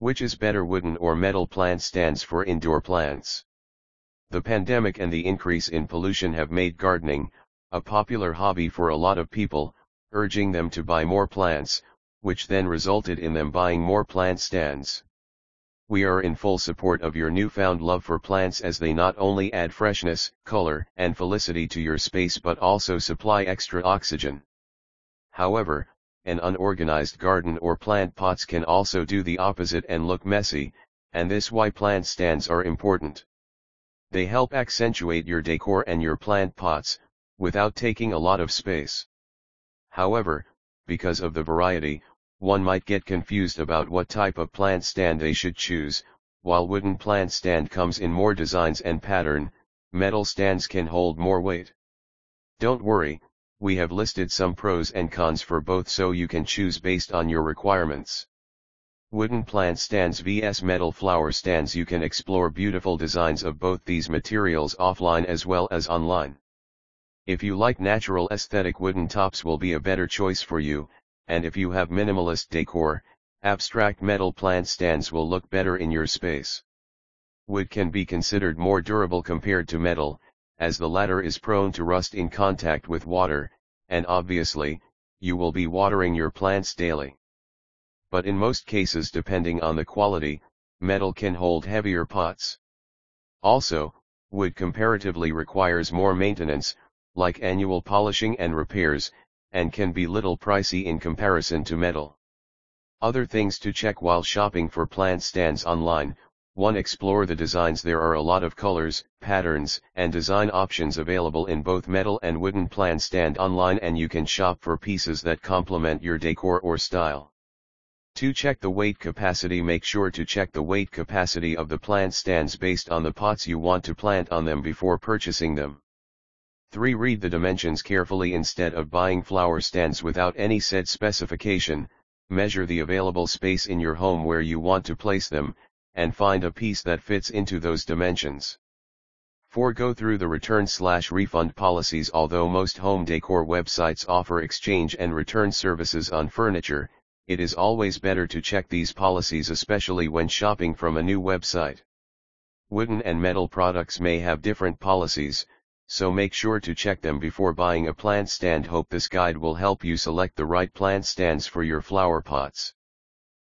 Which is better wooden or metal plant stands for indoor plants? The pandemic and the increase in pollution have made gardening, a popular hobby for a lot of people, urging them to buy more plants, which then resulted in them buying more plant stands. We are in full support of your newfound love for plants as they not only add freshness, color, and felicity to your space but also supply extra oxygen. However, an unorganized garden or plant pots can also do the opposite and look messy, and this why plant stands are important. They help accentuate your decor and your plant pots, without taking a lot of space. However, because of the variety, one might get confused about what type of plant stand they should choose, while wooden plant stand comes in more designs and pattern, metal stands can hold more weight. Don't worry, we have listed some pros and cons for both so you can choose based on your requirements. Wooden plant stands vs metal flower stands You can explore beautiful designs of both these materials offline as well as online. If you like natural aesthetic wooden tops will be a better choice for you, and if you have minimalist decor, abstract metal plant stands will look better in your space. Wood can be considered more durable compared to metal, as the latter is prone to rust in contact with water, and obviously, you will be watering your plants daily. But in most cases depending on the quality, metal can hold heavier pots. Also, wood comparatively requires more maintenance, like annual polishing and repairs, and can be little pricey in comparison to metal. Other things to check while shopping for plant stands online, 1. Explore the designs There are a lot of colors, patterns, and design options available in both metal and wooden plant stand online and you can shop for pieces that complement your decor or style. 2. Check the weight capacity Make sure to check the weight capacity of the plant stands based on the pots you want to plant on them before purchasing them. 3. Read the dimensions carefully instead of buying flower stands without any set specification, measure the available space in your home where you want to place them, and find a piece that fits into those dimensions. 4. Go through the return slash refund policies Although most home decor websites offer exchange and return services on furniture, it is always better to check these policies especially when shopping from a new website. Wooden and metal products may have different policies, so make sure to check them before buying a plant stand. Hope this guide will help you select the right plant stands for your flower pots.